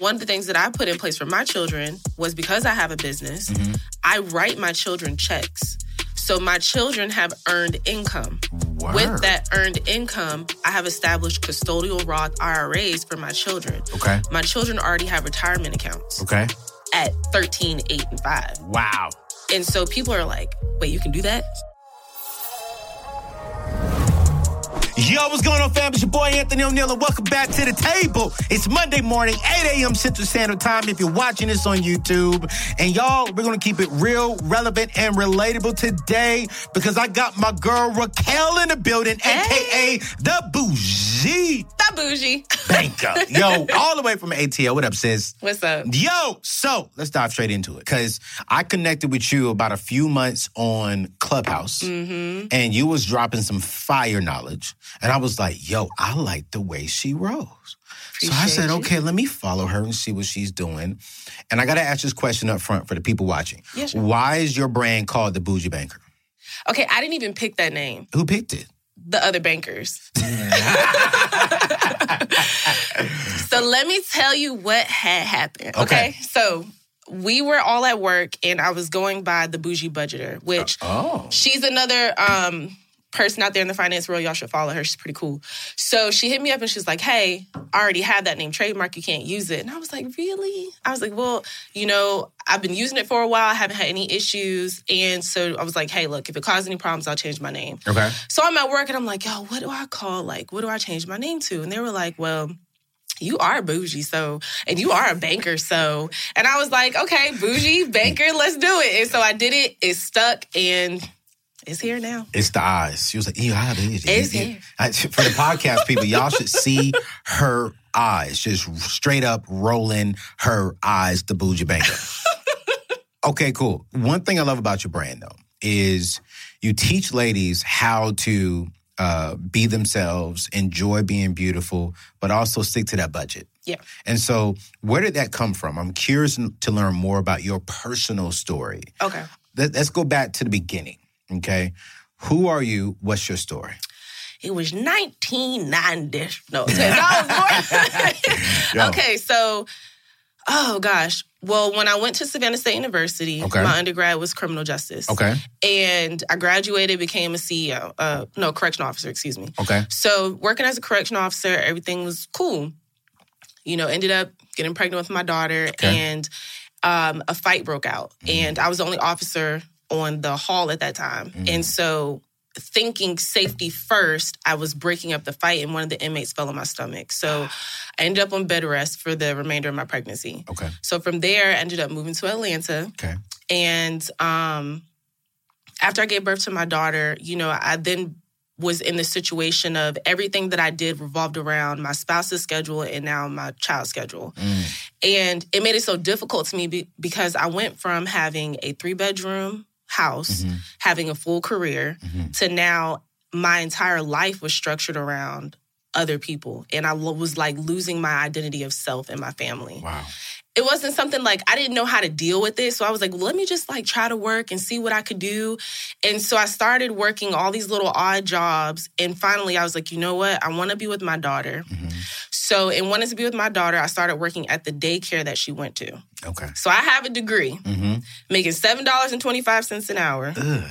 One of the things that I put in place for my children was because I have a business, mm-hmm. I write my children checks. So my children have earned income. Word. With that earned income, I have established custodial Roth IRAs for my children. Okay. My children already have retirement accounts Okay. at 13, 8, and 5. Wow. And so people are like, wait, you can do that? Yo, what's going on, fam? It's your boy Anthony ONeal, and welcome back to the table. It's Monday morning, 8 a.m. Central Standard Time. If you're watching this on YouTube, and y'all, we're gonna keep it real, relevant, and relatable today because I got my girl Raquel in the building, aka the Boujee That bougie. Banker. Yo, all the way from ATL. What up, sis? What's up? Yo, so let's dive straight into it because I connected with you about a few months on Clubhouse, mm-hmm. and you was dropping some fire knowledge, and I was like, "Yo, I like the way she rolls." so I said, Appreciate you. "Okay, let me follow her and see what she's doing." And I got to ask this question up front for the people watching: Yeah, sure. Why is your brand called the Boujee Banker? Okay, I didn't even pick that name. Who picked it? The other bankers. so let me tell you what had happened. Okay. Okay. So we were all at work and I was going by the bougie budgeter, which Oh, she's another um person out there in the finance world. Y'all should follow her. She's pretty cool. So she hit me up and she's like, Hey, I already have that name trademark. You can't use it. And I was like, Really? I was like, Well, you know, I've been using it for a while. I haven't had any issues. And so I was like, Hey, look, if it causes any problems, I'll change my name. okay. So I'm at work and I'm like, Yo, what do I call? Like, what do I change my name to? And they were like, Well, you are bougie, so, and you are a banker, so. And I was like, okay, bougie, banker, let's do it. And so I did it, it stuck, and it's here now. It's the eyes. She was like, yeah, it. It's It- it- here. I- For the podcast people, y'all should see her eyes, just straight up rolling her eyes, the boujee banker. okay, cool. One thing I love about your brand, though, is you teach ladies how to uh, be themselves, enjoy being beautiful, but also stick to that budget. Yeah. And so, where did that come from? I'm curious to learn more about your personal story. Okay. Let's go back to the beginning. Okay. Who are you? What's your story? It was 1990. No, I was born. okay, so, oh gosh. Well, when I went to Savannah State University, Okay. my undergrad was criminal justice. Okay. And I graduated, became a CEO, uh, no, correction officer, excuse me. Okay. So working as a correction officer, everything was cool. You know, ended up getting pregnant with my daughter, Okay. and um, a fight broke out, and I was the only officer on the hall at that time, and so thinking safety first, I was breaking up the fight, and one of the inmates fell on my stomach. So I ended up on bed rest for the remainder of my pregnancy. Okay. So from there, I ended up moving to Atlanta. Okay. And um, after I gave birth to my daughter, you know, I then was in the situation of everything that I did revolved around my spouse's schedule and now my child's schedule. And it made it so difficult to me be- because I went from having a three bedroom house, mm-hmm. having a full career, mm-hmm. to now my entire life was structured around other people. And I was like losing my identity of self and my family Wow. It wasn't something like I didn't know how to deal with it. So I was like, well, let me just like try to work and see what I could do. And so I started working all these little odd jobs. And finally, I was like, you know what? I want to be with my daughter. So, in wanting to be with my daughter, I started working at the daycare that she went to. Okay. So I have a degree, Mm-hmm. making $7.25 an hour. Ugh.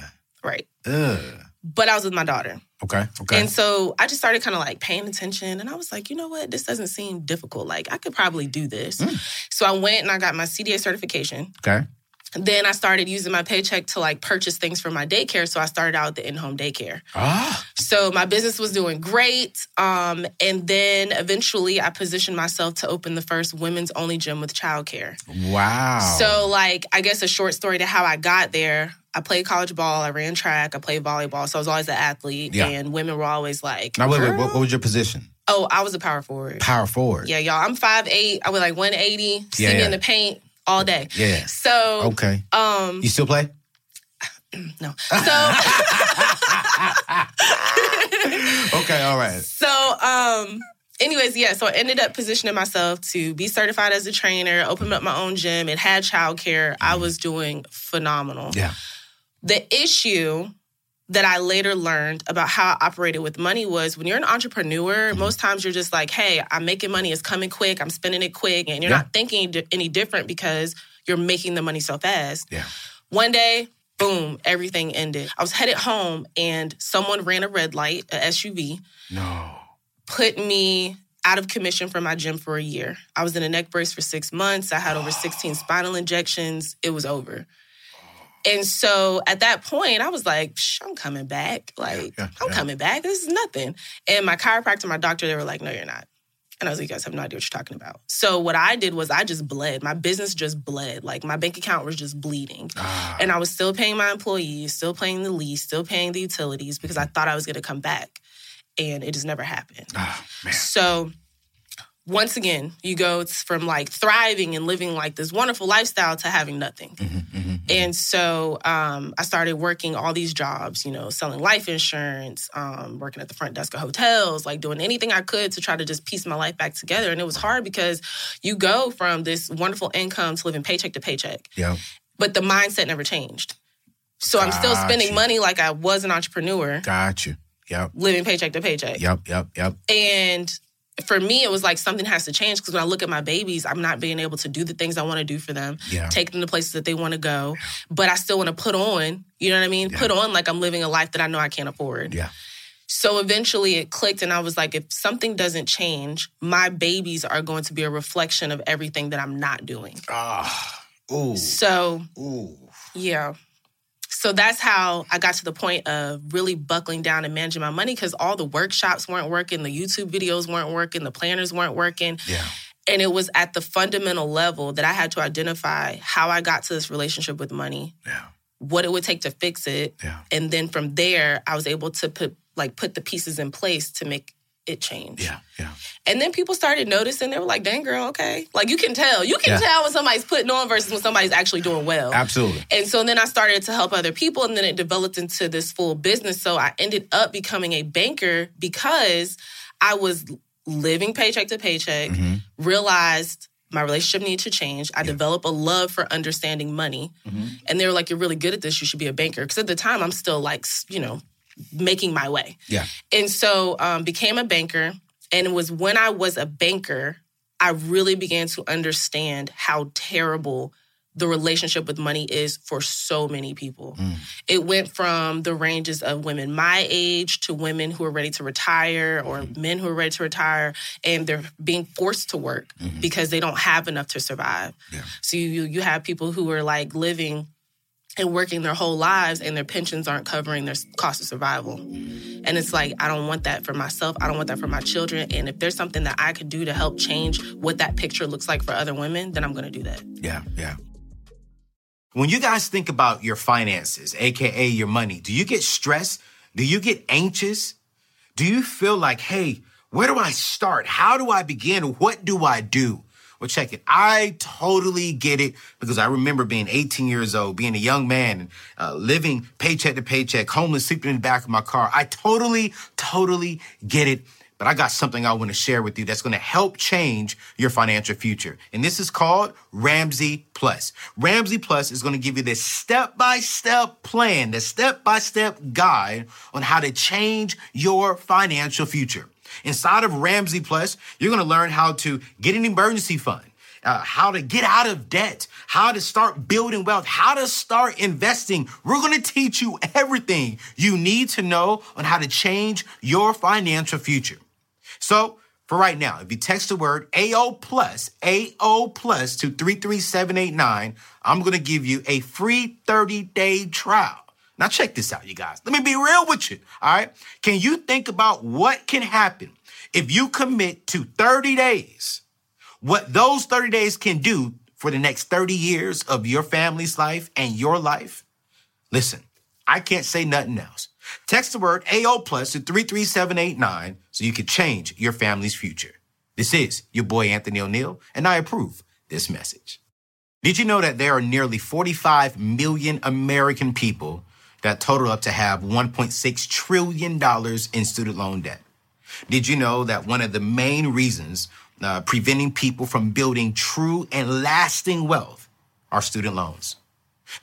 Right. Ugh. But I was with my daughter. Okay. Okay. And so I just started kind of like paying attention and I was like, you know what? This doesn't seem difficult. Like I could probably do this. So I went and I got my CDA certification. okay. Then I started using my paycheck to like purchase things for my daycare. So I started out the in-home daycare. Ah. So my business was doing great. Um, and then eventually I positioned myself to open the first women's only gym with childcare. Wow. So like I guess a short story to how I got there. I played college ball, I ran track, I played volleyball. So I was always an athlete. Yeah. And women were always like, now wait, wait. What, what was your position? Oh, I was a power forward. Power forward. Yeah, y'all. I'm 5'8". I was like 180. See Yeah, me yeah. in the paint all day. Yeah. So Okay. um You still play? no. So Okay, all right. so um anyways, yeah, so I ended up positioning myself to be certified as a trainer, open up my own gym. It had childcare. I was doing phenomenal. Yeah. The issue that I later learned about how I operated with money was when you're an entrepreneur, Mm-hmm. most times you're just like, hey, I'm making money, it's coming quick, I'm spending it quick, and you're Yeah. not thinking any different because you're making the money so fast. Yeah. One day, boom, everything ended. I was headed home and someone ran a red light, a SUV, No. put me out of commission from my gym for a year. I was in a neck brace for six months. I had over 16 spinal injections. It was over. And so at that point, I was like, Psh, I'm coming back. Like, yeah, I'm yeah. coming back. This is nothing. And my chiropractor, my doctor, they were like, no, you're not. And I was like, you guys have no idea what you're talking about. So what I did was I just bled. My business just bled. Like my bank account was just bleeding. Ah, And I was still paying my employees, still paying the lease, still paying the utilities because I thought I was going to come back. And it just never happened. ah. So once again, you go from like thriving and living like this wonderful lifestyle to having nothing. Mm-hmm, And so um, I started working all these jobs, you know, selling life insurance, um, working at the front desk of hotels, like doing anything I could to try to just piece my life back together. And it was hard because you go from this wonderful income to living paycheck to paycheck, Yeah. but the mindset never changed. So I'm still spending Gotcha. money like I was an entrepreneur, Got you. Yep. living paycheck to paycheck. Yep. Yep. Yep. And for me, it was like something has to change because when I look at my babies, I'm not being able to do the things I want to do for them, Yeah. take them to places that they want to go, but I still want to put on, you know what I mean? Yeah. Put on like I'm living a life that I know I can't afford. Yeah. So eventually it clicked, and I was like, if something doesn't change, my babies are going to be a reflection of everything that I'm not doing. Ah. Ooh. So, Ooh. yeah. So that's how I got to the point of really buckling down and managing my money because all the workshops weren't working, the YouTube videos weren't working, the planners weren't working. Yeah. And it was at the fundamental level that I had to identify how I got to this relationship with money, Yeah. what it would take to fix it. Yeah. And then from there, I was able to put like put the pieces in place to make it changed. Yeah. Yeah. And then people started noticing. They were like, dang girl, okay. Like you can tell. You can Yeah. tell when somebody's putting on versus when somebody's actually doing well. Absolutely. And so then I started to help other people, and then it developed into this full business. So I ended up becoming a banker because I was living paycheck to paycheck, Mm-hmm. realized my relationship needed to change. I developed a love for understanding money. Mm-hmm. And they were like, You're really good at this. You should be a banker. Because at the time, I'm still like, you know, making my way. Yeah. And so um, became a banker. And it was when I was a banker, I really began to understand how terrible the relationship with money is for so many people. Hmm. It went from the ranges of women my age to women who are ready to retire or mm-hmm. men who are ready to retire and they're being forced to work mm-hmm. because they don't have enough to survive. Yeah. So you you have people who are like living and working their whole lives and their pensions aren't covering their cost of survival. And it's like, I don't want that for myself. I don't want that for my children. And if there's something that I could do to help change what that picture looks like for other women, then I'm going to do that. Yeah. Yeah. When you guys think about your finances, AKA your money, do you get stressed? Do you get anxious? Do you feel like, hey, where do I start? How do I begin? What do I do? Well, check it. I totally get it because I remember being 18 years old, being a young man, uh, living paycheck to paycheck, homeless, sleeping in the back of my car. I totally, totally get it. But I got something I want to share with you that's going to help change your financial future. And this is called Ramsey Plus. Ramsey Plus is going to give you this step by step plan, the step by step guide on how to change your financial future. Inside of Ramsey Plus, you're going to learn how to get an emergency fund. Uh, how to get out of debt, how to start building wealth, how to start investing. We're going to teach you everything you need to know on how to change your financial future. So, for right now, if you text the word AO plus, AO plus to 33789, I'm going to give you a free 30 day trial. Now, check this out, you guys. Let me be real with you. All right. Can you think about what can happen if you commit to 30 days? What those 30 days can do for the next 30 years of your family's life and your life? Listen, I can't say nothing else. Text the word AO Plus to 33789 so you can change your family's future. This is your boy Anthony ONeal, and I approve this message. Did you know that there are nearly 45 million American people that total up to have $1.6 trillion in student loan debt? Did you know that one of the main reasons uh, preventing people from building true and lasting wealth are student loans?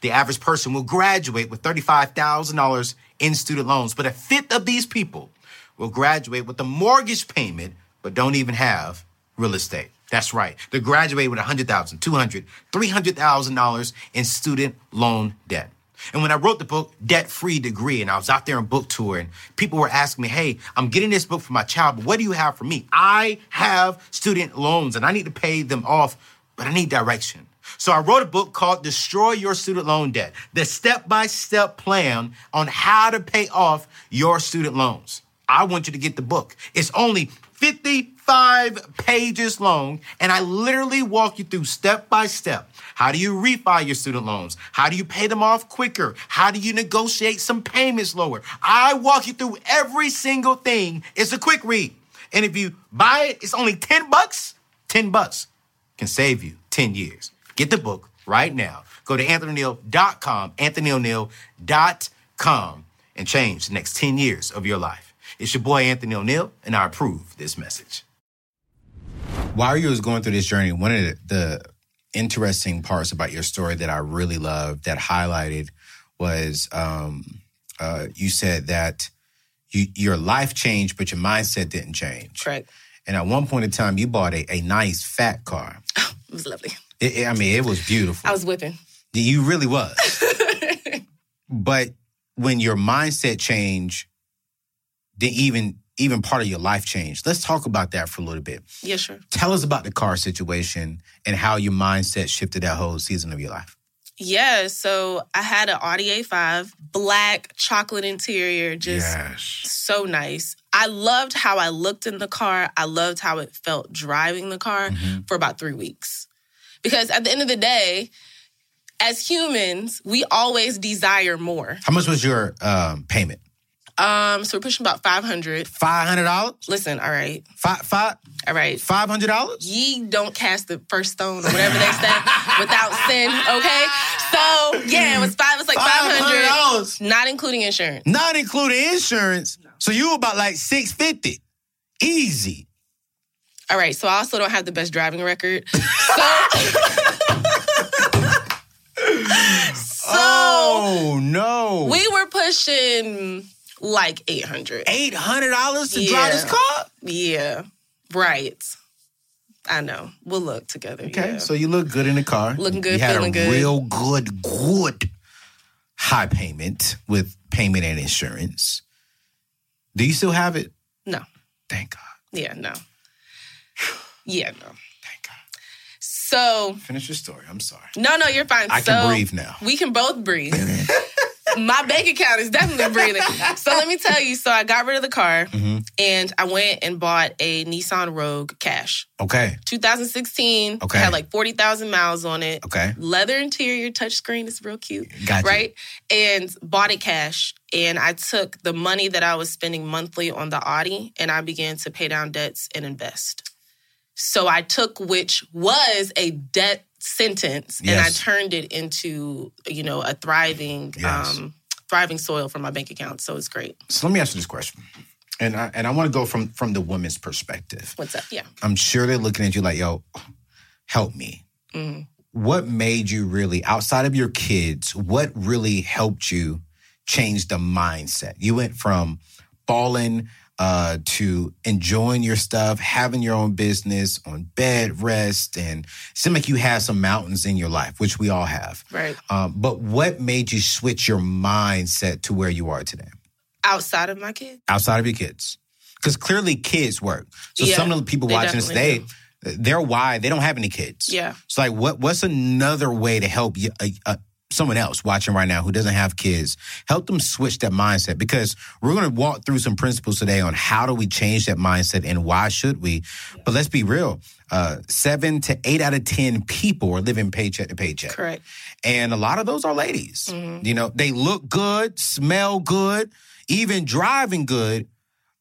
The average person will graduate with $35,000 in student loans, but a fifth of these people will graduate with a mortgage payment, but don't even have real estate. That's right. They graduate with $100,000, $200,000, $300,000 in student loan debt. And when I wrote the book, Debt Free Degree, and I was out there on book tour, and people were asking me, Hey, I'm getting this book for my child, but what do you have for me? I have student loans and I need to pay them off, but I need direction. So I wrote a book called Destroy Your Student Loan Debt, the step by step plan on how to pay off your student loans. I want you to get the book. It's only 55 pages long, and I literally walk you through step by step. How do you refi your student loans? How do you pay them off quicker? How do you negotiate some payments lower? I walk you through every single thing. It's a quick read. And if you buy it, it's only 10 bucks. 10 bucks can save you 10 years. Get the book right now. Go to anthonyoneal.com, anthonyoneal.com, and change the next 10 years of your life. It's your boy Anthony ONeal, and I approve this message. While you was going through this journey, one of the, the interesting parts about your story that I really loved that highlighted was um, uh, you said that you, your life changed, but your mindset didn't change. Correct. And at one point in time, you bought a, a nice fat car. It was lovely. It, it- I mean, it was beautiful. I was whipping. You really was. but when your mindset changed, then even even part of your life changed. Let's talk about that for a little bit. Yeah, sure. Tell us about the car situation and how your mindset shifted that whole season of your life. Yeah, so I had an Audi A5, black chocolate interior, just so nice. I loved how I looked in the car. I loved how it felt driving the car for about three weeks. Because at the end of the day, as humans, we always desire more. How much was your um, payment? Um, so we're pushing about 500. Five hundred dollars. Listen, all right, Five five all right. five hundred dollars. Ye don't cast the first stone or whatever they say without sin, okay? So yeah, it was five, it was like 500, dollars, not including insurance. not including insurance. So you about like six fifty, easy. All right, so I also don't have the best driving record. So, so oh no! we were pushing like 800. eight hundred dollars to drive this Yeah. car. Yeah, right. I know. We'll look together. Okay, yeah. so you look good in the car. Looking good, You had feeling a good. real good, good high payment with payment and insurance. Do you still have it? no. Thank God. Yeah, no. Yeah, no. Thank God. So Finish your story. I'm sorry. No, no, you're fine. I so, can breathe now. We can both breathe. My bank account is definitely breathing. So let me tell you. So I got rid of the car Mm-hmm. and I went and bought a Nissan Rogue cash. Okay. 2016. Okay. Had like 40,000 miles on it. Okay. Leather interior, touchscreen. It's real cute. Gotcha. Right? And bought it cash. And I took the money that I was spending monthly on the Audi and I began to pay down debts and invest. So I took which was a debt sentence and I turned it into, you know, a thriving Yes. um thriving soil for my bank account. So it's great. So let me ask you this question, and I, and I want to go from from the woman's perspective. What's up? Yeah. I'm sure they're looking at you like, "Yo, help me." Mhm. What made you really, outside of your kids, what really helped you change the mindset? You went from balling uh, to enjoying your stuff, having your own business, on bed rest, and it seemed like you had some mountains in your life, which we all have. Right. Um, but what made you switch your mindset to where you are today? Outside of my kids. outside of your kids? Because clearly kids work. So Yeah, some of the people watching this today, definitely they're why they don't have any kids. Yeah. So like, what what's another way to help you? Uh, uh, Someone else watching right now who doesn't have kids, help them switch that mindset because we're going to walk through some principles today on how do we change that mindset and why should we. But let's be real: uh, seven to eight out of ten people are living paycheck to paycheck. Correct. And a lot of those are ladies. Mm-hmm. You know, they look good, smell good, even driving good,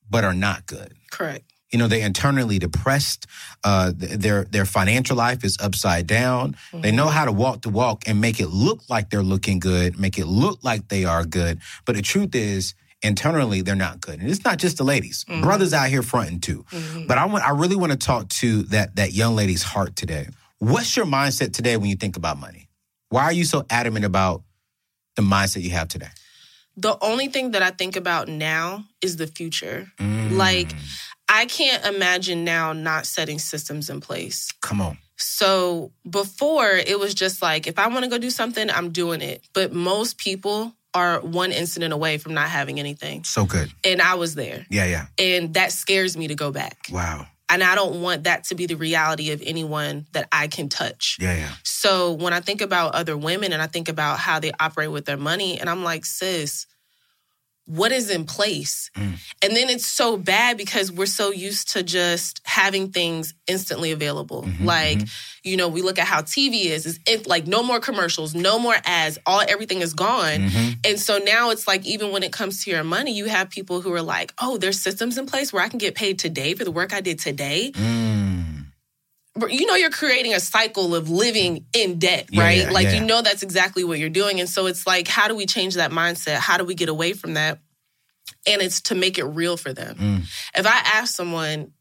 but are not good. Correct. You know, they're internally depressed. Uh, their their financial life is upside down. They know how to walk the walk and make it look like they're looking good, make it look like they are good. But the truth is, internally, they're not good. And it's not just the ladies. Brothers out here fronting too. But I want I really want to talk to that that young lady's heart today. What's your mindset today when you think about money? Why are you so adamant about the mindset you have today? The only thing that I think about now is the future. Mm. Like, I can't imagine now not setting systems in place. Come on. So before it was just like, if I want to go do something, I'm doing it. But most people are one incident away from not having anything. So good. And I was there. Yeah, yeah. And that scares me to go back. Wow. And I don't want that to be the reality of anyone that I can touch. Yeah, yeah. So when I think about other women and I think about how they operate with their money, and I'm like, sis, what is in place? Mm. And then it's so bad because we're so used to just having things instantly available. Mm-hmm, like, you know, we look at how TV is, is it like no more commercials, no more ads, all everything is gone. Mm-hmm. And so now it's like even when it comes to your money, you have people who are like, oh, there's systems in place where I can get paid today for the work I did today. Mm. You know you're creating a cycle of living in debt, Yeah, right? yeah, like yeah. you know that's exactly what you're doing. And so it's like, how do we change that mindset? How do we get away from that? And it's to make it real for them. Mm. If I ask someone,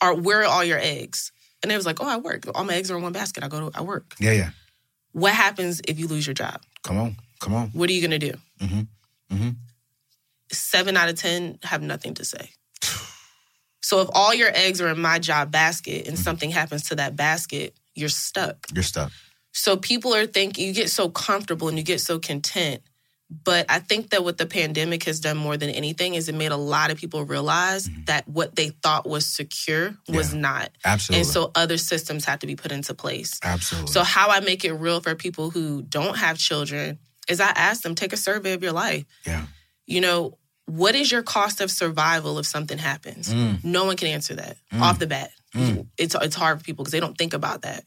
"Are where are all your eggs?" and they was like, "Oh, I work. All my eggs are in one basket. I go to I work." Yeah, yeah. What happens if you lose your job? Come on. Come on. What are you gonna do? Mm-hmm. Mm-hmm. Seven out of ten have nothing to say. So if all your eggs are in my job basket and mm-hmm. something happens to that basket, you're stuck. You're stuck. So people are thinking you get so comfortable and you get so content. But I think that what the pandemic has done more than anything is it made a lot of people realize mm-hmm. that what they thought was secure was Yeah. not. Absolutely. And so other systems have to be put into place. Absolutely. So how I make it real for people who don't have children is I ask them take a survey of your life. yeah. You know, what is your cost of survival if something happens? Mm. No one can answer that off the bat. It's it's hard for people because they don't think about that.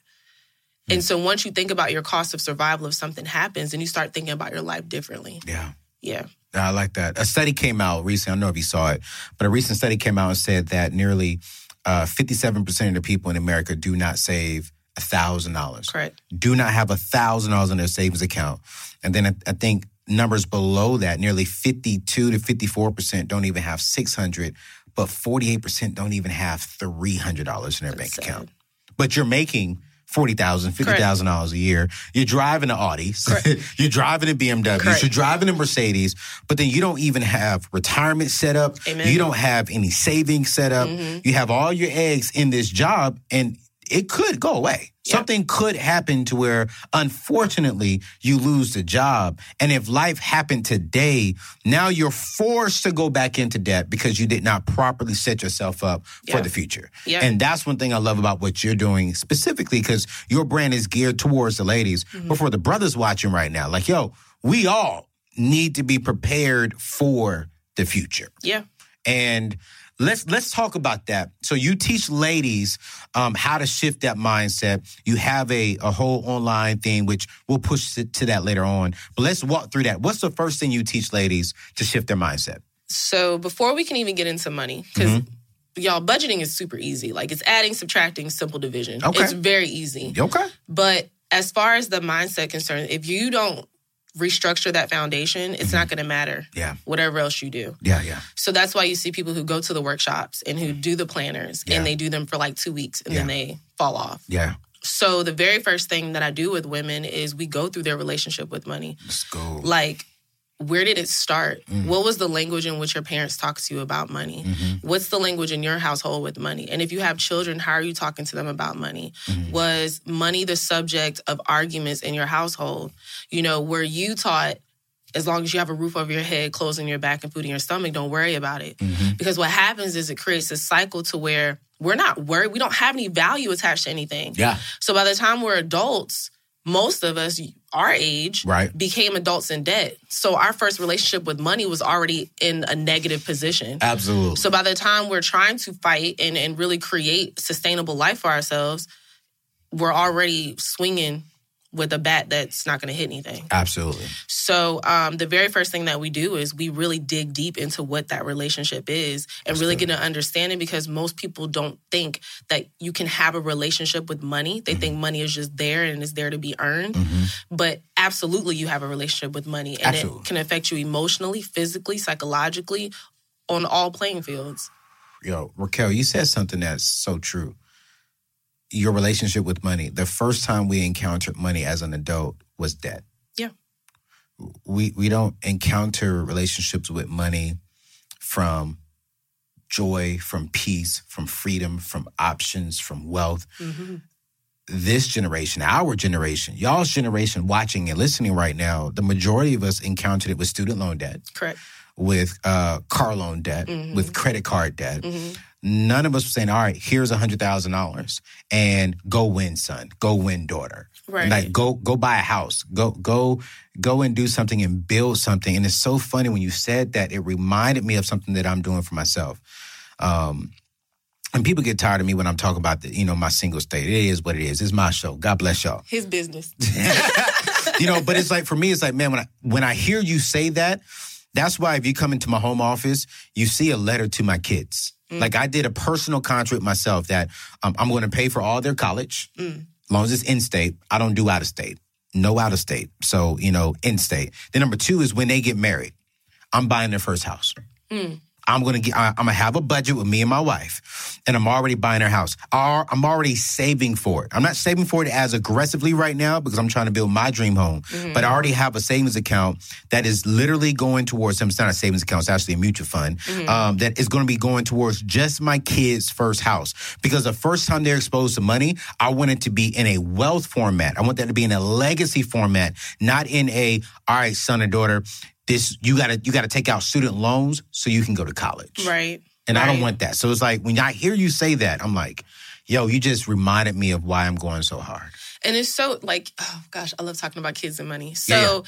Mm. And so once you think about your cost of survival if something happens, and you start thinking about your life differently. Yeah. Yeah. I like that. A study came out recently. I don't know if you saw it, but a recent study came out and said that nearly uh, 57% of the people in America do not save $1,000. Correct. Do not have $1,000 in their savings account. And then I, I think numbers below that, nearly 52 to 54% don't even have 600 but 48% don't even have $300 in their bank sad. account. But you're making $40,000, $50,000 a year. You're driving an Audi. you're driving a BMW. Correct. You're driving a Mercedes. But then you don't even have retirement set up. Amen. You don't have any savings set up. Mm-hmm. You have all your eggs in this job and it could go away. Yeah. Something could happen to where, unfortunately, you lose the job. And if life happened today, now you're forced to go back into debt because you did not properly set yourself up for the future. Yeah. And that's one thing I love about what you're doing specifically because your brand is geared towards the ladies. Mm-hmm. But for the brothers watching right now, like, yo, we all need to be prepared for the future. Yeah. And let's let's talk about that. So you teach ladies um, how to shift that mindset. You have a, a whole online thing, which we'll push to, to that later on. But let's walk through that. What's the first thing you teach ladies to shift their mindset? So before we can even get into money, because Mm-hmm. y'all budgeting is super easy. Like it's adding, subtracting, simple division. Okay. It's very easy. Okay. But as far as the mindset concerned, if you don't restructure that foundation, it's not going to matter. Mm-hmm. Yeah. Whatever else you do. Yeah. Yeah. So that's why you see people who go to the workshops and who do the planners Yeah. and they do them for like two weeks and then they fall off. Yeah. So the very first thing that I do with women is we go through their relationship with money. Let's go. Like, where did it start? Mm. What was the language in which your parents talked to you about money? Mm-hmm. What's the language in your household with money? And if you have children, how are you talking to them about money? Mm-hmm. Was money the subject of arguments in your household? You know, were you taught as long as you have a roof over your head, clothes on your back, and food in your stomach, don't worry about it. Mm-hmm. Because what happens is it creates a cycle to where we're not worried. We don't have any value attached to anything. Yeah. So by the time we're adults, most of us, our age, Right. became adults in debt. So our first relationship with money was already in a negative position. Absolutely. So by the time we're trying to fight and, and really create sustainable life for ourselves, we're already swinging with a bat that's not going to hit anything. Absolutely. So um, the very first thing that we do is we really dig deep into what that relationship is and That's really good. get an understanding because most people don't think that you can have a relationship with money. They think money is just there and is there to be earned. hmm But absolutely, you have a relationship with money, and Absolutely. it can affect you emotionally, physically, psychologically, on all playing fields. Yo, Raquel, you said something that's so true. Your relationship with money. The first time we encountered money as an adult was debt. Yeah. We we don't encounter relationships with money from joy, from peace, from freedom, from options, from wealth. hmm This generation, our generation, y'all's generation watching and listening right now, the majority of us encountered it with student loan debt, Correct. with uh, car loan debt, Mhm. with credit card debt hmm none of us were saying, all right, here's a hundred thousand dollars and go win, son. Go win, daughter. Right. Like go go buy a house. Go go go and do something and build something. And it's so funny when you said that, it reminded me of something that I'm doing for myself. Um and people get tired of me when I'm talking about the, you know, my single state. It is what it is. It's my show. God bless y'all. His business. you know, but it's like for me, it's like, man, when I when I hear you say that, that's why if you come into my home office, you see a letter to my kids. Mm. Like I did a personal contract myself that um, I'm going to pay for all their college, Mm. as long as it's in state. I don't do out of state. No out of state. So you know, in state. Then number two is when they get married, I'm buying their first house. Mm. I'm gonna get. I'm gonna have a budget with me and my wife, and I'm already buying their house. I'm already saving for it. I'm not saving for it as aggressively right now because I'm trying to build my dream home. Mm-hmm. But I already have a savings account that is literally going towards. It's not a savings account; it's actually a mutual fund Mm-hmm. um, that is going to be going towards just my kids' first house. Because the first time they're exposed to money, I want it to be in a wealth format. I want that to be in a legacy format, not in a all right, son or daughter. This you gotta you gotta take out student loans so you can go to college. Right. And I don't want that. So it's like when I hear you say that, I'm like, yo, you just reminded me of why I'm going so hard. And it's so like, oh gosh, I love talking about kids and money. So Yeah, yeah.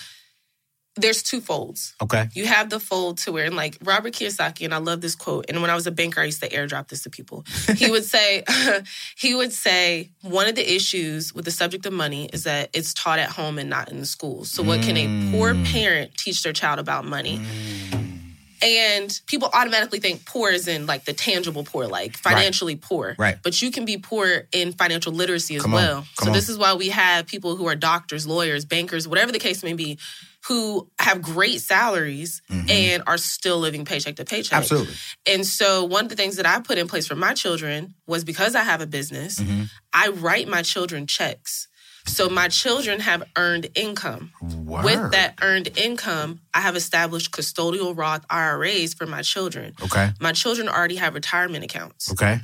There's two folds. Okay. You have the fold to where, and like Robert Kiyosaki, and I love this quote. And when I was a banker, I used to airdrop this to people. He would say, he would say, one of the issues with the subject of money is that it's taught at home and not in the schools. So, what can a poor Mm. parent teach their child about money? And people automatically think poor is in like the tangible poor, like financially poor. Right. But you can be poor in financial literacy as Come well. So on. this is why we have people who are doctors, lawyers, bankers, whatever the case may be, who have great salaries and are still living paycheck to paycheck. Mm-hmm. Absolutely. And so one of the things that I put in place for my children was because I have a business, Mm-hmm. I write my children checks. So my children have earned income. Word. With that earned income, I have established custodial Roth IRAs for my children. Okay. My children already have retirement accounts Okay.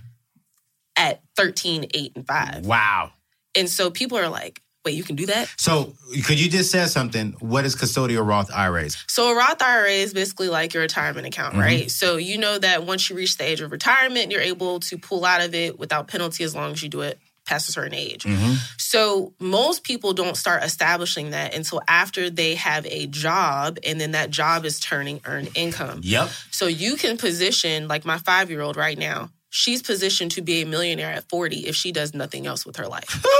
at 13, 8, and 5. Wow. And so people are like, wait, you can do that? So could you just say something? What is custodial Roth IRAs? So a Roth IRA is basically like your retirement account, Mm-hmm. right? So you know that once you reach the age of retirement, you're able to pull out of it without penalty as long as you do it past a certain age. Mm-hmm. So most people don't start establishing that until after they have a job and then that job is turning earned income. Yep. So you can position like my 5-year-old right now. She's positioned to be a millionaire at 40 if she does nothing else with her life.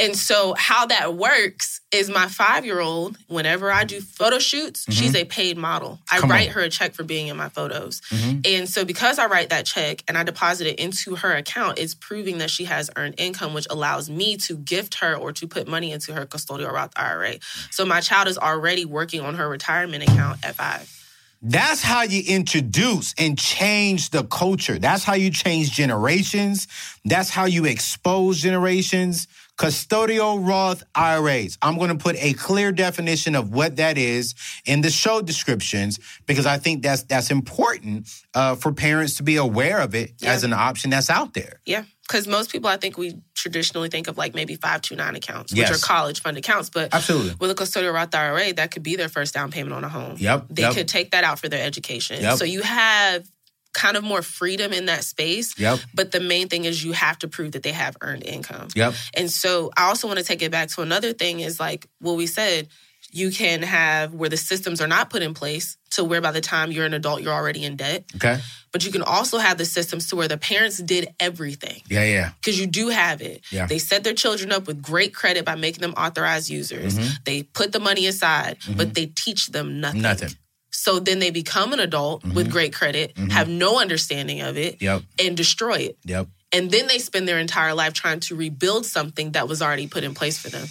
And so, how that works is my five year old, whenever I do photo shoots, she's a paid model. I Mm-hmm. Come write on. her a check for being in my photos. Mhm. And so, because I write that check and I deposit it into her account, it's proving that she has earned income, which allows me to gift her or to put money into her custodial Roth IRA. So, my child is already working on her retirement account at five. That's how you introduce and change the culture. That's how you change generations. That's how you expose generations. Custodial Roth IRAs. I'm going to put a clear definition of what that is in the show descriptions because I think that's that's important uh, for parents to be aware of it Yeah. as an option that's out there. Yeah. Because most people, I think we traditionally think of like maybe 529 accounts, which Yes. are college fund accounts. But Absolutely. with a custodial Roth IRA, that could be their first down payment on a home. Yep, They yep. could take that out for their education. Yep. So you have kind of more freedom in that space. Yep. But the main thing is you have to prove that they have earned income. Yep. And so I also want to take it back to another thing is like what we said. You can have where the systems are not put in place to where by the time you're an adult, you're already in debt. Okay. But you can also have the systems to where the parents did everything Yeah, yeah. because you do have it. Yeah. They set their children up with great credit by making them authorized users. Mm-hmm. They put the money aside, but they teach them nothing. Nothing. So then they become an adult Mm-hmm. with great credit, have no understanding of it, Yep. and destroy it. Yep. And then they spend their entire life trying to rebuild something that was already put in place for them.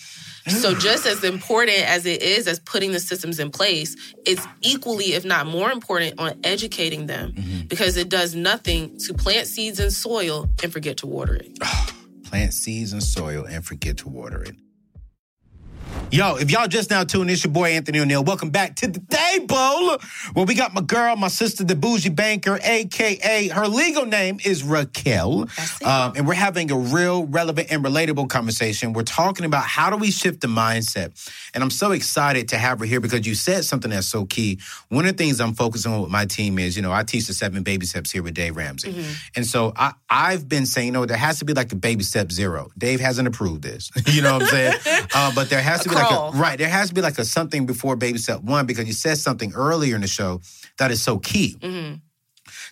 So just as important as it is as putting the systems in place, it's equally, if not more important, on educating them Mm-hmm. because it does nothing to plant seeds in soil and forget to water it. Plant seeds in soil and forget to water it. Yo, if y'all just now tuned in, it's your boy Anthony ONeal. Welcome back to the table where we got my girl, my sister, the boujee banker, aka her legal name is Raquel. Um, and we're having a real, relevant, and relatable conversation. We're talking about how do we shift the mindset. And I'm so excited to have her here because you said something that's so key. One of the things I'm focusing on with my team is, you know, I teach the seven baby steps here with Dave Ramsey. And so I, I've been saying, no, there has to be like a baby step zero. Dave hasn't approved this. you know what I'm saying? uh, but there has to be like a, right, there has to be like a something before baby step one because you said something earlier in the show that is so key mm-hmm.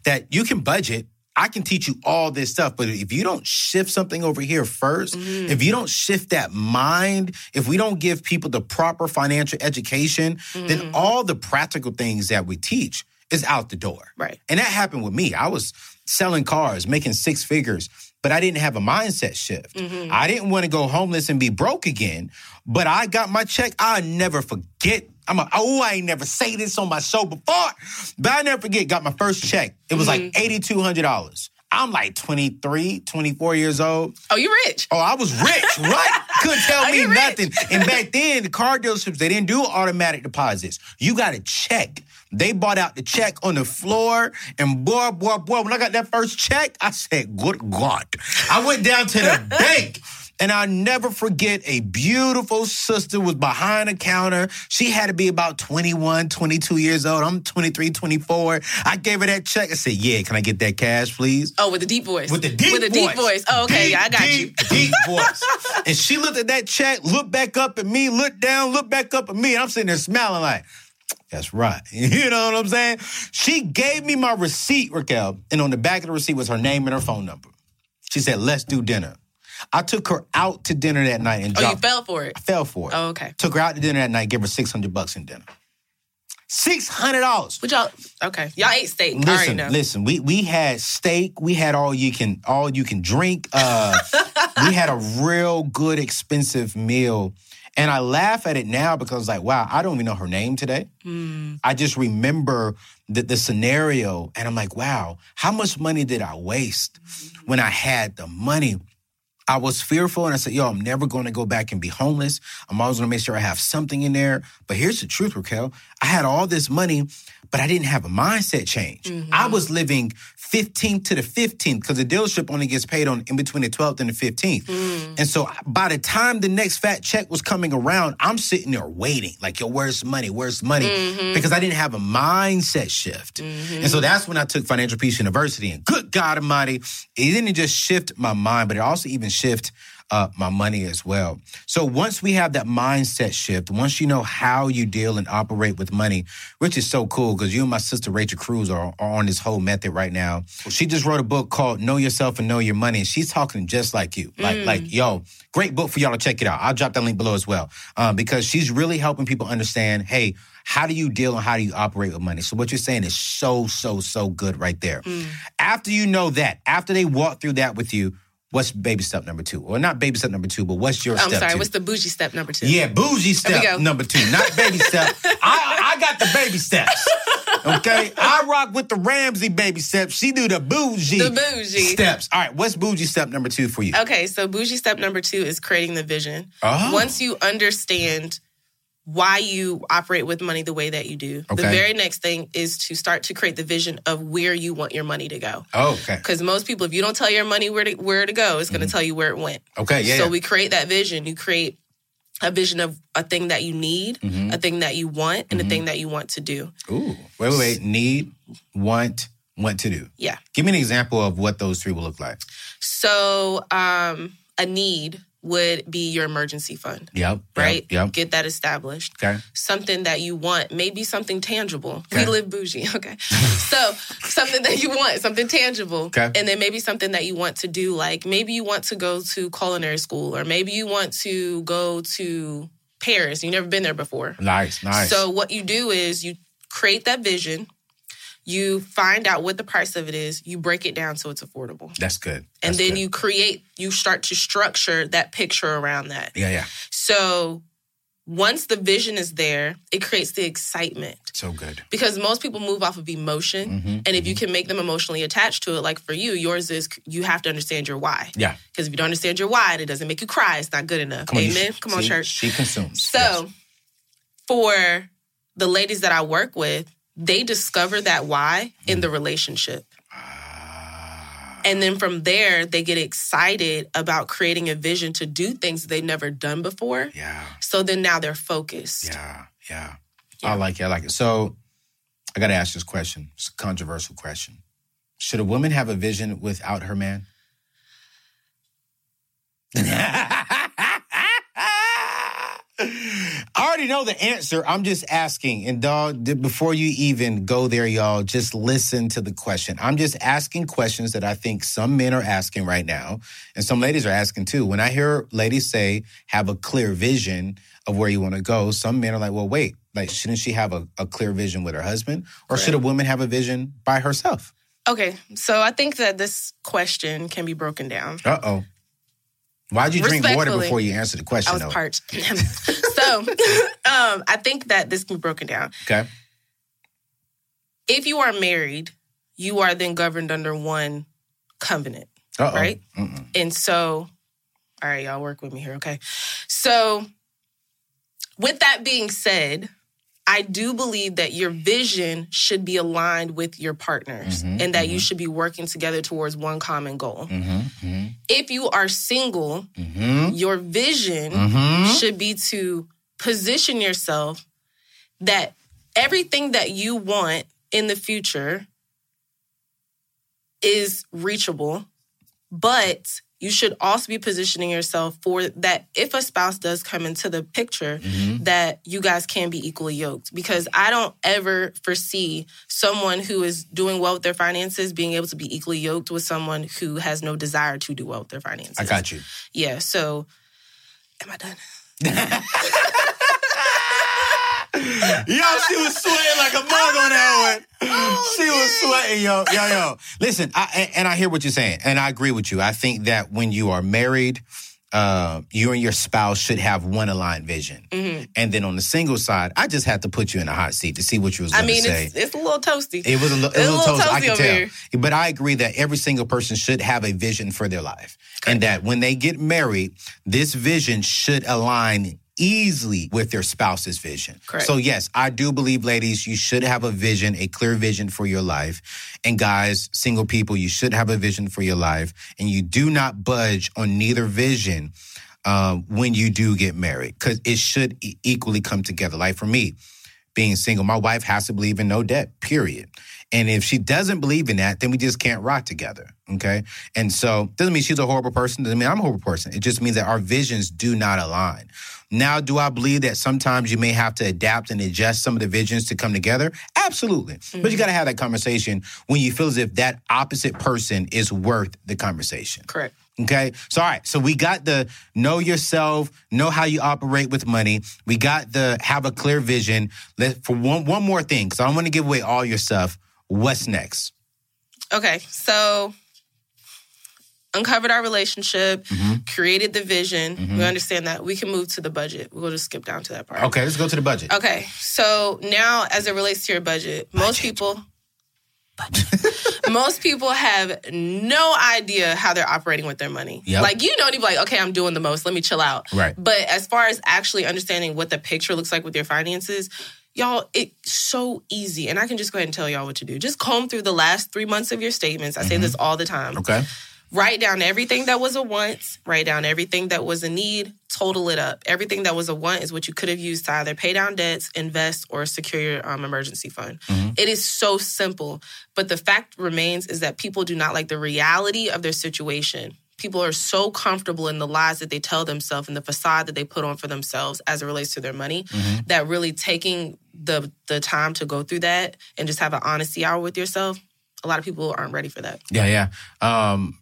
that you can budget. I can teach you all this stuff, but if you don't shift something over here 1st mm-hmm. if you don't shift that mind, if we don't give people the proper financial education, then mm-hmm. all the practical things that we teach is out the door. Right. And that happened with me. I was selling cars, making six figures, but I didn't have a mindset shift. Mm-hmm. I didn't want to go homeless and be broke again, but I got my check. I'll never forget. I'm a, oh, I ain't never say this on my show before, but I never forget, got my first check. It was like mm-hmm. $8,200. I'm like 23, 24 years old. Oh, you rich. Oh, I was rich, right? Couldn't tell Are me nothing. And back then, the car dealerships, they didn't do automatic deposits. You got a check. They bought out the check on the floor. And boy, boy, boy, when I got that first check, I said, good God. I went down to the bank. And I'll never forget a beautiful sister was behind the counter. She had to be about 21, 22 years old. I'm 23, 24. I gave her that check. I said, yeah, can I get that cash, please? Oh, with the deep voice. With the deep With the deep voice. Oh, okay. Deep, yeah, I got you. deep, Deep voice. and she looked at that check, looked back up at me, looked down, looked back up at me, and I'm sitting there smiling like, that's right. You know what I'm saying? She gave me my receipt, Raquel, and on the back of the receipt was her name and her phone number. She said, let's do dinner. I took her out to dinner that night and Oh, you fell for it. I fell for it. Oh, okay. Took her out to dinner that night, gave her 600 bucks in dinner. $600. Would y'all? Okay, y'all ate steak. Listen, listen. We we had steak. We had all you can all you can drink. Uh, we had a real good expensive meal, and I laugh at it now because like, wow, I don't even know her name today. Mm. I just remember the the scenario, and I'm like, wow, how much money did I waste when I had the money? I was fearful and I said, yo, I'm never going to go back and be homeless. I'm always going to make sure I have something in there. But here's the truth, Raquel. I had all this money, but I didn't have a mindset change. Mm-hmm. I was living 15th to the 15th because the dealership only gets paid on in between the 12th and the 15th. Mm. And so by the time the next fat check was coming around, I'm sitting there waiting, like, yo, where's money? Where's money? Mm-hmm. Because I didn't have a mindset shift. Mm-hmm. And so that's when I took Financial Peace University. And good God Almighty, it didn't just shift my mind, but it also even shift uh, my money as well. So once we have that mindset shift, once you know how you deal and operate with money, which is so cool because you and my sister Rachel Cruz are, are on this whole method right now. She just wrote a book called Know Yourself and Know Your Money, and she's talking just like you. Like, like, yo, great book for y'all to check it out. I'll drop that link below as well um, because she's really helping people understand, hey, how do you deal and how do you operate with money? So what you're saying is so, so, so good right there. After you know that, after they walk through that with you, what's baby step number two? Or not baby step number two, but what's your step? I'm sorry. two? What's the bougie step number two? yeah, bougie step number two, not baby step. I, I got the baby steps. Okay, I rock with the Ramsey baby steps. She do the bougie, The bougie. steps. All right, what's bougie step number two for you? Okay, so bougie step number two is creating the vision. Oh. Once you understand why you operate with money the way that you do, the very next thing is to start to create the vision of where you want your money to go. Oh, okay, Because most people, if you don't tell your money where to where to go, it's going to tell you where it went. okay, yeah. So yeah. we create that vision. You create a vision of a thing that you need, Mm-hmm. a thing that you want, and a thing that you want to do. Ooh, wait, wait, wait. Need, want, want to do. Yeah. Give me an example of what those three will look like. So um, a need would be your emergency fund. Yep. Right? Yep. yep. Get that established. Okay. Something that you want, maybe something tangible. Okay. We live bougie. Okay. so something that you want, something tangible. Okay. And then maybe something that you want to do, like maybe you want to go to culinary school, or maybe you want to go to Paris. You've never been there before. Nice. Nice. So what you do is you create that vision, you find out what the price of it is, you break it down so it's affordable. that's good. and then good. you create you start to structure that picture around that. Yeah. Yeah. So once the vision is there, it creates the excitement. So good. Because most people move off of emotion. Mm-hmm, And if you can make them emotionally attached to it, like for you, yours is you have to understand your why. Yeah. Because if you don't understand your why and it doesn't make you cry, it's not good enough. Come on, Amen. Come on, church. She consumes. So, Yes. for the ladies that I work with, they discover that why in the relationship. And then from there, they get excited about creating a vision to do things they've never done before. Yeah. So then now they're focused. Yeah. Yeah. I like it. I like it. So I got to ask this question. It's a controversial question. Should a woman have a vision without her man? I already know the answer. I'm just asking. And dog, before you even go there, y'all, just listen to the question. I'm just asking questions that I think some men are asking right now, and some ladies are asking too. When I hear ladies say, have a clear vision of where you want to go, some men are like, well, wait, like, shouldn't she have a, a clear vision with her husband? Or should a woman have a vision by herself? Okay. So I think that this question can be broken down. Uh oh. Why'd you drink water before you answered the question? I was though? parched. so um, I think that this can be broken down. Okay. If you are married, you are then governed under one covenant. Uh oh. Right? And so, all right, y'all work with me here, okay? So, with that being said, I do believe that your vision should be aligned with your partners Mhm, and that you should be working together towards one common goal. Mm-hmm. If you are single, Mm-hmm. your vision Mm-hmm. should be to position yourself that everything that you want in the future is reachable, but you should also be positioning yourself for that if a spouse does come into the picture Mm-hmm. that you guys can be equally yoked because i don't ever foresee someone who is doing well with their finances being able to be equally yoked with someone who has no desire to do well with their finances I got you. yeah so am i done Yo, she was sweating like a mug on that one. she was sweating, yo, yo, yo. Listen, I, and- and I hear what you're saying, and I agree with you. I think that when you are married, uh, you and your spouse should have one aligned vision. Mm-hmm. And then on the single side, I just had to put you in a hot seat to see what you was i going to mean say. it's, it's a little toasty It was a, It's a little, toast. I toasty can over tell. here. But I agree that every single person should have a vision for their life. And that when they get married, this vision should align easily with their spouse's vision. Correct. So yes, I do believe ladies, you should have a vision, a clear vision for your life. And guys, single people, you should have a vision for your life. And you do not budge on neither vision um, when you do get married because it should e- equally come together. Like for me, being single, my wife has to believe in no debt, period. And if she doesn't believe in that, then we just can't rock together. Okay. And so doesn't mean she's a horrible person, doesn't mean I'm a horrible person. It just means that our visions do not align. Now, do I believe that sometimes you may have to adapt and adjust some of the visions to come together? Absolutely. But you mm-hmm. got to have that conversation when you feel as if that opposite person is worth the conversation. correct Okay. So, all right. So, we got the know yourself, know how you operate with money. We got the have a clear vision. Let for one one more thing, because I don't want to give away all your stuff. What's next? Okay, so uncovered our relationship, Mm-hmm. created the vision. We understand that. We can move to the budget. We'll just skip down to that part. Okay, let's go to the budget. Okay, so now as it relates to your budget, most people. most people have no idea how they're operating with their money. Yep. Like you don't even like, okay, I'm doing the most. Let me chill out. Right. But as far as actually understanding what the picture looks like with your finances, y'all, it's so easy. And I can just go ahead and tell y'all what to do. Just comb through the last three months of your statements. I say this all the time. Okay. Write down everything that was a want, write down everything that was a need, total it up. Everything that was a want is what you could have used to either pay down debts, invest, or secure your um, emergency fund. It is so simple. But the fact remains is that people do not like the reality of their situation. people are so comfortable in the lies that they tell themselves and the facade that they put on for themselves as it relates to their money Mm-hmm. that really taking the the time to go through that and just have an honesty hour with yourself a lot of people aren't ready for that Yeah, yeah. Um,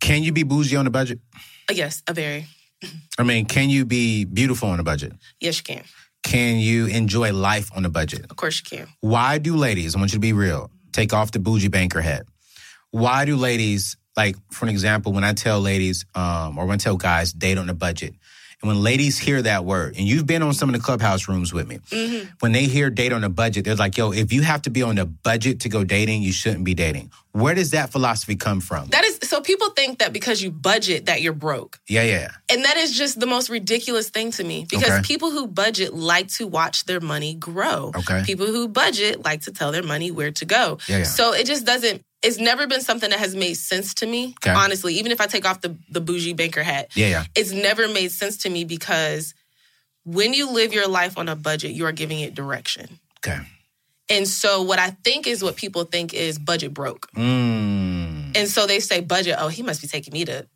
can you be boujee on a budget? Uh, yes a very I mean, can you be beautiful on a budget? yes you can Can you enjoy life on a budget? of course you can Why do ladies, I want you to be real, take off the boujee banker hat. Why do ladies, like, for an example, when I tell ladies, um, or when I tell guys, date on a budget, and when ladies hear that word, and you've been on some of the clubhouse rooms with me, when they hear date on a budget, they're like, yo, if you have to be on a budget to go dating, you shouldn't be dating. Where does that philosophy come from? that is so people think that because you budget that you're broke yeah, yeah. and that is just the most ridiculous thing to me because Okay. people who budget like to watch their money grow. Okay. People who budget like to tell their money where to go. Yeah, yeah. So it just doesn't, it's never been something that has made sense to me, Okay. honestly, even if I take off the, the boujee banker hat. Yeah, yeah. It's never made sense to me because when you live your life on a budget, you are giving it direction. Okay. And so what I think is what people think is budget broke. Mm. And so they say budget, oh, he must be taking me to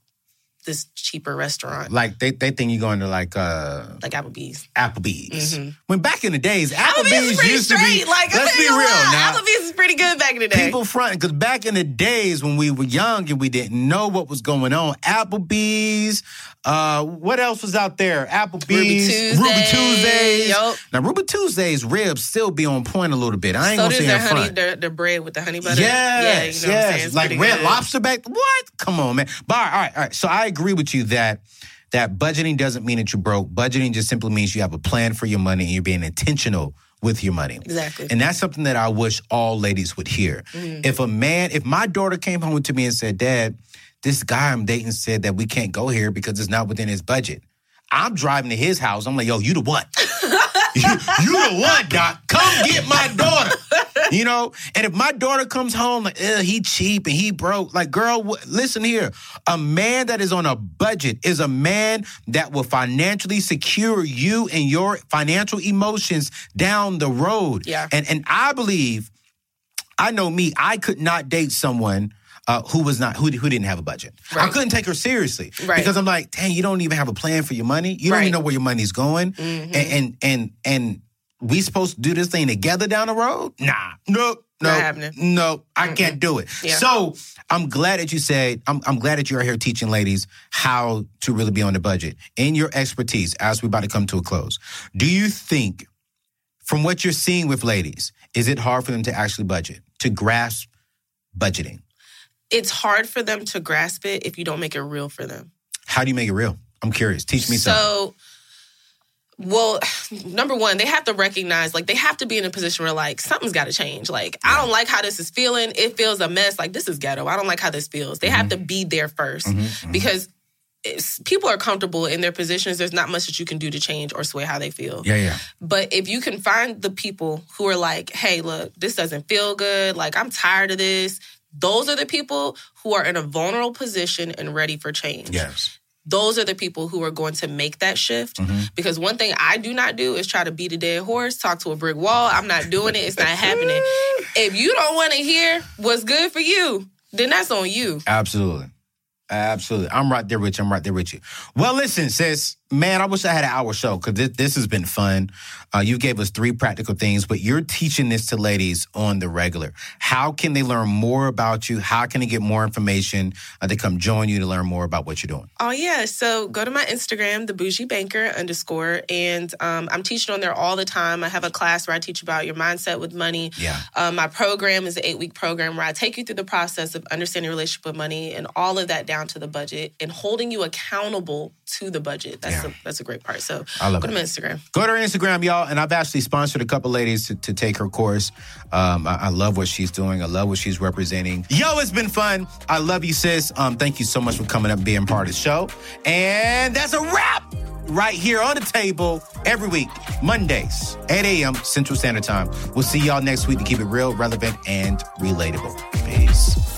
this cheaper restaurant Like, they, they think you're going to, like, uh, like Applebee's. Applebee's. When back in the days, Mm-hmm. Applebee's Applebee's, used to be. like, let's be real now. Applebee's is pretty good back in the day. People front because back in the days when we were young and we didn't know what was going on, Applebee's. Uh, what else was out there? Applebee's, Ruby Tuesday. Ruby Tuesdays. Yup. Now Ruby Tuesdays ribs still be on point a little bit. I ain't so gonna say honey, front. their, their bread with the honey butter. Yes, yeah, you know what I'm saying? yes. Like red good. lobster back. What? Come on, man. But all right, all right. So I agree with you that that budgeting doesn't mean that you're broke. Budgeting just simply means you have a plan for your money and you're being intentional with your money. Exactly. And that's something that I wish all ladies would hear. If a man, if my daughter came home to me and said, Dad, this guy I'm dating said that we can't go here because it's not within his budget. I'm driving to his house. I'm like, yo, you the one. you, you the one, Doc. Come get my daughter. You know, and if my daughter comes home like, he cheap and he broke, like, girl, w- listen here. A man that is on a budget is a man that will financially secure you and your financial emotions down the road. Yeah. And and I believe, I know me, I could not date someone. Uh, who was not who, who didn't have a budget? I couldn't take her seriously Right. because I'm like, dang, you don't even have a plan for your money. You don't Right. even know where your money's going, and and and and we supposed to do this thing together down the road? Nah, nope, no, Not happening. no, I can't do it. Yeah. So I'm glad that you said. I'm, I'm glad that you're here teaching ladies how to really be on the budget. In your expertise, as we're about to come to a close, do you think, from what you're seeing with ladies, is it hard for them to actually budget, to grasp budgeting? It's hard for them to grasp it if you don't make it real for them. How do you make it real? I'm curious. Teach me something. So, well, number one, they have to recognize, like, they have to be in a position where, like, something's got to change. Like, I don't like how this is feeling. It feels a mess. Like, this is ghetto. I don't like how this feels. They have mm-hmm. to be there 1st mm-hmm, mm-hmm. because it's, people are comfortable in their positions. There's not much that you can do to change or sway how they feel. Yeah, yeah. But if you can find the people who are like, hey, look, this doesn't feel good. Like, I'm tired of this. Those are the people who are in a vulnerable position and ready for change Yes. those are the people who are going to make that shift. Mm-hmm. Because one thing I do not do is try to beat a dead horse, talk to a brick wall. I'm not doing it. It's not happening. If you don't want to hear what's good for you, then that's on you. Absolutely. Absolutely. I'm right there with you. I'm right there with you. Well, listen, sis, man, I wish I had an hour show because this, this has been fun. Uh, you gave us three practical things, but you're teaching this to ladies on the regular. How can they learn more about you? How can they get more information? Uh, they come join you to learn more about what you're doing. Oh yeah, so go to my Instagram, the boujee banker underscore, and um, I'm teaching on there all the time. I have a class where I teach about your mindset with money. Yeah. Um, my program is an eight week program where I take you through the process of understanding your relationship with money and all of that down to the budget and holding you accountable to the budget. That's Yeah. A, that's a great part. So I love go to it. my Instagram. Go to her Instagram, y'all. And I've actually sponsored a couple ladies to, to take her course. Um, I, I love what she's doing. I love what she's representing. Yo, it's been fun. I love you, sis. Um, thank you so much for coming up and being part of the show. And that's a wrap right here on the table every week, Mondays, 8 a.m. Central Standard Time. We'll see y'all next week to keep it real, relevant, and relatable. Peace.